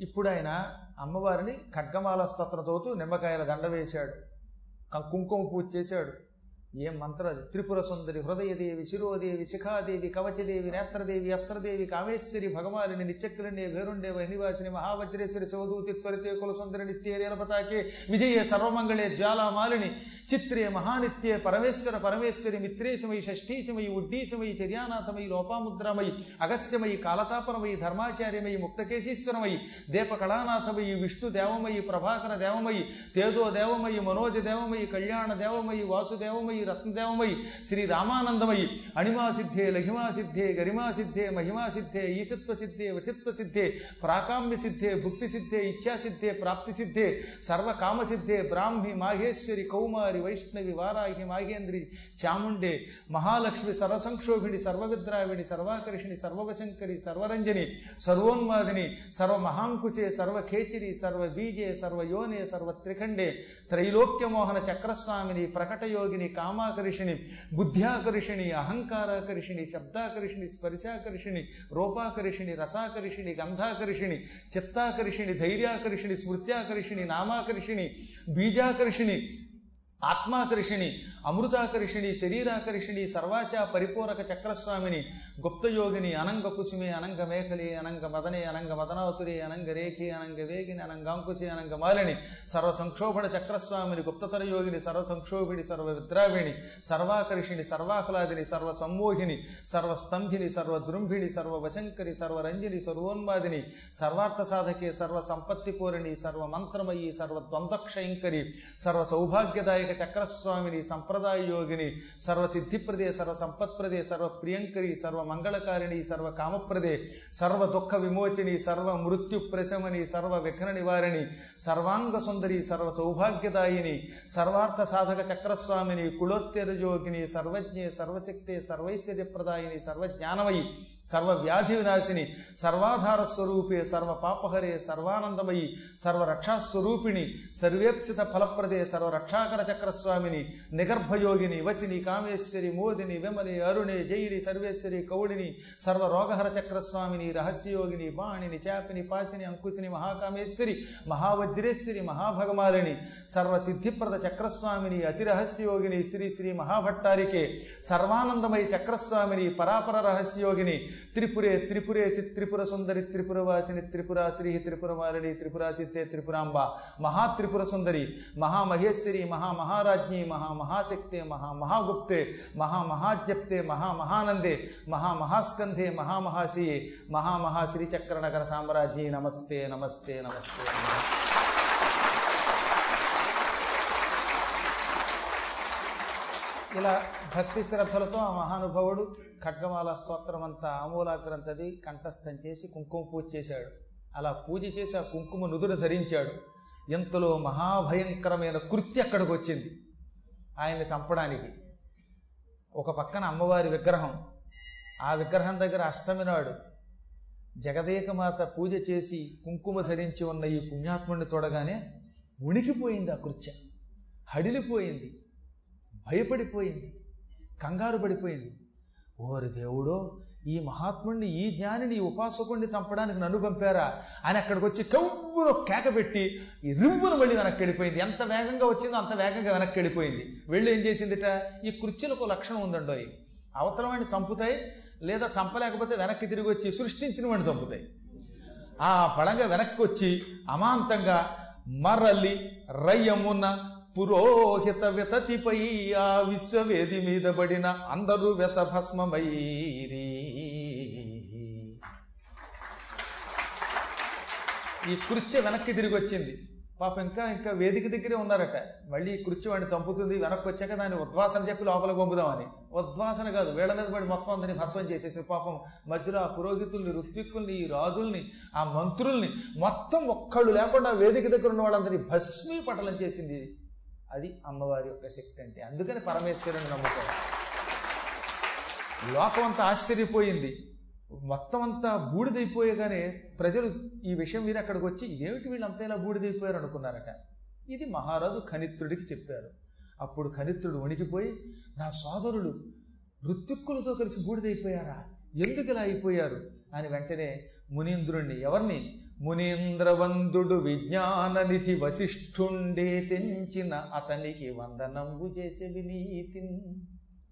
ఇప్పుడు ఆయన అమ్మవారిని ఖడ్గమాల స్తోత్రం చదువుతూ నిమ్మకాయల దండ వేశాడు. క- కుంకుమ పూజ చేశాడు. ఏం మంత్ర? త్రిపుర సుందరి హృదయదేవి శిరోదేవి శిఖాదేవి కవచదేవి నేత్రదేవి అస్త్రదేవి కామేశ్వరి భగవాని నిత్యక్రణే భేరుండే వహినివాసిని మహావజ్రేశ్వరి శివదూతి త్వరితే కులసుందరి నిత్యే రేలపతాకే విజయే సర్వమంగళే జ్వాలామాలిని చిత్రే మహానిత్యే పరమేశ్వర పరమేశ్వరి మిత్రేశమై షష్ఠీశమయి ఉడ్డీశమయి చర్యానాథమై లోపాముద్రమయి అగస్త్యమయి కాలతాపనమయి ధర్మాచార్యమయి ముక్తకేశీశ్వరమయి దీపకళానాథమయి విష్ణు దేవమయి ప్రభాకర దేవమయి తేజో దేవమయి మనోజ దేవమయి కళ్యాణ దేవమయి వాసుదేవమయి రత్నదేవమై శ్రీ రామానందమై అణిమాసిద్ధే లహిమాసిద్ధే గరిమాసిద్ధే మహిమాసిద్ధే ఈశత్వసిద్ధే వశత్వసిద్ధే ప్రాకామ్యసిద్ధే భుక్తిసిద్ధే ఇచ్ఛాసిద్ధే ప్రాప్తిసిద్ధే సర్వకామసిద్ధే బ్రాహ్మి మాహేశ్వరి కౌమారి వైష్ణవి వారాహి మాహేంద్రి చాముండే మహాలక్ష్మి సర్వసంక్షోభిణి సర్వవిద్రావిణి సర్వాకర్షిణి సర్వవశంకరి సర్వరంజని సర్వోన్మాదిని సర్వమహాంకుశే సర్వఖేచిరి సర్వబీజే సర్వయోనే సర్వత్రిఖండే త్రైలోక్యమోహన చక్రస్వామిని ప్రకటయోగిని కామాకర్షిణి బుద్ధ్యాకర్షిణి అహంకారాకర్షిణి శబ్దాకర్షిణి స్పర్శాకర్షిణి రూపాకర్షిణి రసాకర్షిణి గంధాకర్షిణి చిత్తాకర్షిణి ధైర్యాకర్షిణి స్మృత్యాకర్షిణి నామాకర్షిణి బీజాకర్షిణి ఆత్మాకర్షిణి అమృతాకర్షిణి శరీరాకర్షిణి సర్వాశా పరిపూరక చక్రస్వామిని గుప్తయోగిని అనంగ కుసుమి అనంగ మేఖలి అనంగ మదనే అనంగ మదనావతురి అనంగ రేఖి అనంగ వేగిని అనంగాంకుశి అనంగ మాలిని సర్వ సంక్షోభణ చక్రస్వామిని గుప్తతర యోగిని సర్వ సంక్షోభిణి సర్వ విద్రావిణి సర్వాకర్షిణి సర్వాహ్లాదిని సర్వ సమ్మోహిని సర్వస్తంభిని సర్వ వశంకరి సర్వరంజిని సర్వోన్మాదిని సర్వార్థ సాధకే సర్వ సంపత్తి కోరిణి సర్వ మంత్రమయి సర్వ ద్వంద్వక్షయంకరి సర్వ సౌభాగ్యదాయక వినాయక చక్రస్వామిని సంప్రదాయ యోగిని సర్వసిద్ధిప్రదే సర్వ సంపత్ప్రదే సర్వ ప్రియంకరి సర్వ మంగళకారిణి సర్వ కామప్రదే సర్వ దుఃఖ విమోచిని సర్వ మృత్యు ప్రశమని సర్వ విఘ్న నివారిణి సర్వాంగ సుందరి సర్వ సౌభాగ్యదాయిని సర్వార్థ సాధక చక్రస్వామిని కులోత్తేజ యోగిని సర్వజ్ఞే సర్వశక్తే సర్వైశ్వర్యప్రదాయిని సర్వజ్ఞానమయి సర్వ వ్యాధి వినాశిని సర్వాధార స్వరూపే సర్వ పాపహరే సర్వానందమయి సర్వరక్షాస్వరూపిణి సర్వేప్సిత ఫలప్రదే సర్వరక్షాకర చక్రస్వామిని నిగర్భయోగిని వసిని కామేశ్వరి మోదిని విమలి అరుణి జైరి సర్వేశ్వరి కౌళిని సర్వరోగహర చక్రస్వామిని రహస్యయోగిని బాణిని చాపిని పాసిని అంకుశిని మహాకామేశ్వరి మహావజ్రేశ్వరి మహాభగమాలిని సర్వసిద్ధిప్రద చక్రస్వామిని అతిరహస్యయోగిని శ్రీ శ్రీ మహాభట్టారికే సర్వానందమయ చక్రస్వామిని పరాపర రహస్యయోగిని త్రిపురే త్రిపురేసి త్రిపుర సుందరి త్రిపురవాసిని త్రిపురాశ్రీ త్రిపురమాలిని త్రిపురాసిద్ధే త్రిపురాంబ. మహా త్రిపుర సుందరి మహామహేశ్వరి మహామహారాజ్ఞి మహామహాశక్తే మహామహాగుప్తే మహామహాజ్ఞప్తే మహామహానందే మహామహాస్కంధే మహామహాశియే చక్రనగర సామ్రాజ్ఞి. నమస్తే నమస్తే నమస్తే నమస్తే. ఇలా భక్తి శ్రద్ధలతో ఆ మహానుభావుడు ఖడ్గమాల స్తోత్రం అంతా ఆమూలాగ్రం చదివి కంఠస్థం చేసి కుంకుమ పూజ చేశాడు. అలా పూజ చేసి ఆ కుంకుమ నుదురు ధరించాడు. ఎంతలో మహాభయంకరమైన కృత్య అక్కడికి వచ్చింది. ఆయన్ని చంపడానికి. ఒక పక్కన అమ్మవారి విగ్రహం. ఆ విగ్రహం దగ్గర అష్టమి నాడు జగదేకమాత పూజ చేసి కుంకుమ ధరించి ఉన్న ఈ పుణ్యాత్ముడిని చూడగానే ఉణికిపోయింది ఆ కృత్య. హడిలిపోయింది. భయపడిపోయింది కంగారు పడిపోయింది. ఓరి దేవుడో ఈ మహాత్ముడిని ఈ జ్ఞానిని ఈ ఉపాసకుడిని చంపడానికి నన్ను పంపారా? అని అక్కడికి వచ్చి కవ్వులో కేక పెట్టి ఈ రివ్వును మళ్ళీ వెనక్కి వెళ్ళిపోయింది. ఎంత వేగంగా వచ్చిందో అంత వేగంగా వెనక్కి వెళ్ళిపోయింది. వెళ్ళి ఏం చేసిందిట? ఈ కుర్చీలకు లక్షణం ఉందండో అవతల చంపుతాయి లేదా చంపలేకపోతే వెనక్కి తిరిగి వచ్చి సృష్టించిన వాడిని చంపుతాయి. ఆ పడంగా వెనక్కి వచ్చి అమాంతంగా మరల్లి రయ్యమున్న పురోహిత వితతిపై ఆ విశ్వవేది మీద పడిన అందరూ వ్యసభస్మమైరి. ఈ కుర్చీ వెనక్కి తిరిగి వచ్చింది. పాప ఇంకా ఇంకా వేదిక దగ్గరే ఉన్నారట. మళ్ళీ ఈ కుర్చీ వాడిని చంపుతుంది వెనక్కి వచ్చాక దాన్ని ఉద్వాసన చెప్పి లోపల పంపుదామని ఉద్వాసన కాదు వేళ మీద పడి మొత్తం అందరినీ భస్వం చేసేసి పాపం మధ్యలో ఆ పురోహితుల్ని ఋత్విక్కుల్ని ఈ రాజుల్ని ఆ మంత్రుల్ని మొత్తం ఒక్కళ్ళు లేకుండా వేదిక దగ్గర ఉన్న వాళ్ళందరినీ భస్మీ పటలం చేసింది అది అమ్మవారి యొక్క శక్తి అంటే. అందుకని పరమేశ్వరుని నమ్ముతాం. లోకం అంతా ఆశ్చర్యపోయింది. మొత్తం అంతా బూడిదైపోయగానే ప్రజలు ఈ విషయం విని అక్కడికి వచ్చి ఇదేమిటి వీళ్ళంతా ఇలా బూడిదైపోయారు? అనుకున్నారట. ఇది మహారాజు ఖనిత్రుడికి చెప్పారు. అప్పుడు ఖనిత్రుడు వణికిపోయి నా సోదరులు ఋత్విక్కులతో కలిసి బూడిదైపోయారా? ఎందుకు ఇలా అయిపోయారు? అని వెంటనే మునీంద్రుణ్ణి ఎవరిని? మునీంద్రవందుడు విజ్ఞాననిధి వశిష్ఠుండే తెంచిన అతనికి వందనంబు చేసే వినీతి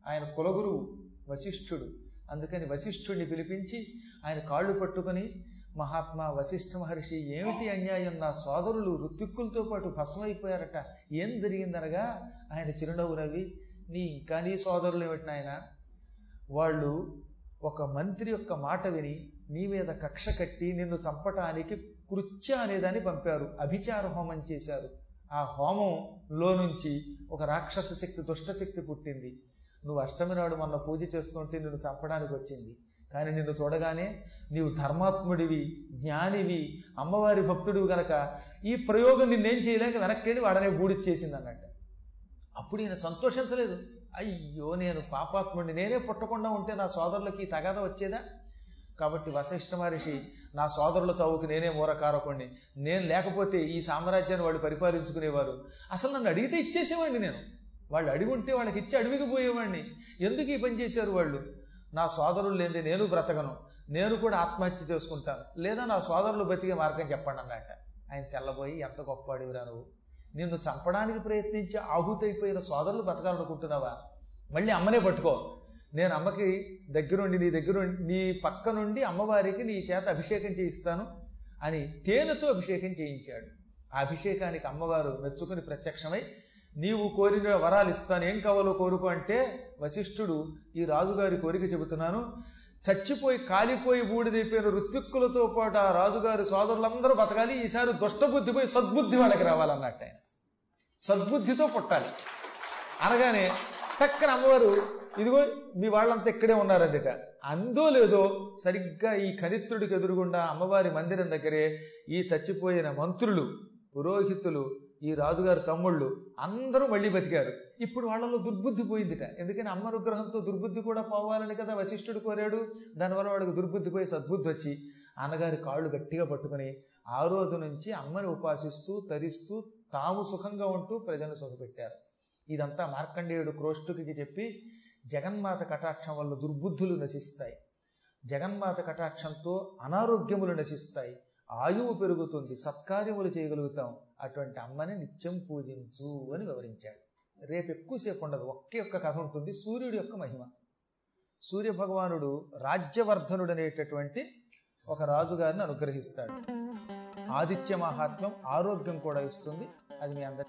ఆయన కులగురువు వశిష్ఠుడు. అందుకని వశిష్ఠుడిని పిలిపించి ఆయన కాళ్ళు పట్టుకొని మహాత్మా వశిష్ఠ మహర్షి ఏమిటి అన్యాయం? నా సోదరులు ఋత్విక్కులతో పాటు భస్మైపోయారట ఏం జరిగిందనగా ఆయన చిరునవ్వు రవి నీ ఇంకా నీ సోదరులు ఏమిటి నాయన? వాళ్ళు ఒక మంత్రి యొక్క మాట విని నీ మీద కక్ష కట్టి నిన్ను చంపటానికి కృత్య అనేదాన్ని పంపారు. అభిచార హోమం చేశారు. ఆ హోమంలో నుంచి ఒక రాక్షస శక్తి దుష్టశక్తి పుట్టింది. నువ్వు అష్టమి నాడు మొన్న పూజ చేస్తుంటే నిన్ను చంపడానికి వచ్చింది. కానీ నిన్ను చూడగానే నీవు ధర్మాత్ముడివి జ్ఞానివి అమ్మవారి భక్తుడివి గనక ఈ ప్రయోగం నిన్నేం చేయలేక వెనక్కి వాడనే గూడిచ్చేసింది అన్నట్టు. అప్పుడు ఈయన సంతోషించలేదు. అయ్యో నేను పాపాత్ముడిని నేనే పుట్టకుండా ఉంటే నా సోదరులకి ఈ తగాద వచ్చేదా? కాబట్టి వశిష్ఠ మహర్షి నా సోదరుల చౌకి నేనే మూరకారకుణ్ణి. నేను లేకపోతే ఈ సామ్రాజ్యాన్ని వాళ్ళు పరిపాలించుకునేవారు. అసలు నన్ను అడిగితే ఇచ్చేసేవాడిని నేను. వాళ్ళు అడిగి ఉంటే వాళ్ళకి ఇచ్చి అడవికి పోయేవాడిని. ఎందుకు ఈ పని చేశారు వాళ్ళు? నా సోదరులు లేని నేను బ్రతకను. నేను కూడా ఆత్మహత్య చేసుకుంటాను. లేదా నా సోదరులు బతికే మార్గం చెప్పండి అన్నట ఆయన తెల్లబోయి ఎంత గొప్పవాడివిరా నువ్వు. నిన్ను చంపడానికి ప్రయత్నించి ఆహుతైపోయిన సోదరులు బతకాలనుకుంటున్నావా మళ్ళీ అమ్మనే పట్టుకో. నేను అమ్మకి దగ్గరుండి నీ దగ్గర నీ పక్క నుండి అమ్మవారికి నీ చేత అభిషేకం చేయిస్తాను అని తేనెతో అభిషేకం చేయించాడు. ఆ అభిషేకానికి అమ్మవారు మెచ్చుకుని ప్రత్యక్షమై నీవు కోరిన వరాలు ఇస్తాను. ఏం కావాలో కోరుకో అంటే వశిష్ఠుడు ఈ రాజుగారి కోరిక చెబుతున్నాను. చచ్చిపోయి కాలిపోయి బూడిదైపోయిన రుత్తిక్కులతో పాటు ఆ రాజుగారి సోదరులందరూ బతకాలి. ఈసారి దుష్టబుద్ధి పోయి సద్బుద్ధి వాళ్ళకి రావాలన్నట్టు ఆయన. సద్బుద్ధితో పుట్టాలి. అనగానే టక్కన అమ్మవారు ఇదిగో మీ వాళ్ళంతా ఇక్కడే ఉన్నారన్నట అందో లేదో సరిగ్గా ఈ కరిత్రుడికి ఎదురుగుండా అమ్మవారి మందిరం దగ్గరే ఈ చచ్చిపోయిన మంత్రులు పురోహితులు ఈ రాజుగారి తమ్ముళ్ళు అందరూ మళ్ళీ బతికారు. ఇప్పుడు వాళ్ళలో దుర్బుద్ధి పోయిందిట. ఎందుకని అమ్మ అనుగ్రహంతో దుర్బుద్ధి కూడా పోవాలని కదా వశిష్ఠుడు కోరాడు? దానివల్ల వాడికి దుర్బుద్ధి పోయి సద్బుద్ధి వచ్చి అన్నగారి కాళ్ళు గట్టిగా పట్టుకుని ఆ రోజు నుంచి అమ్మని ఉపాసిస్తూ తరిస్తూ తాము సుఖంగా ఉంటూ ప్రజలను సుఖపెట్టారు. ఇదంతా మార్కండేయుడు క్రోష్టుకి చెప్పి జగన్మాత కటాక్షం వల్ల దుర్బుద్ధులు నశిస్తాయి. జగన్మాత కటాక్షంతో అనారోగ్యములు నశిస్తాయి. ఆయువు పెరుగుతుంది. సత్కార్యములు చేయగలుగుతాం. అటువంటి అమ్మని నిత్యం పూజించు అని వివరించాడు. రేపు ఎక్కువసేపు ఉండదు. ఒకే ఒక్క కథ ఉంటుంది. సూర్యుడి యొక్క మహిమ. సూర్య భగవానుడు రాజ్యవర్ధనుడు అనేటటువంటి ఒక రాజుగారిని అనుగ్రహిస్తాడు. ఆదిత్య మహాత్మ్యం ఆరోగ్యం కూడా ఇస్తుంది. అది మీ అందరి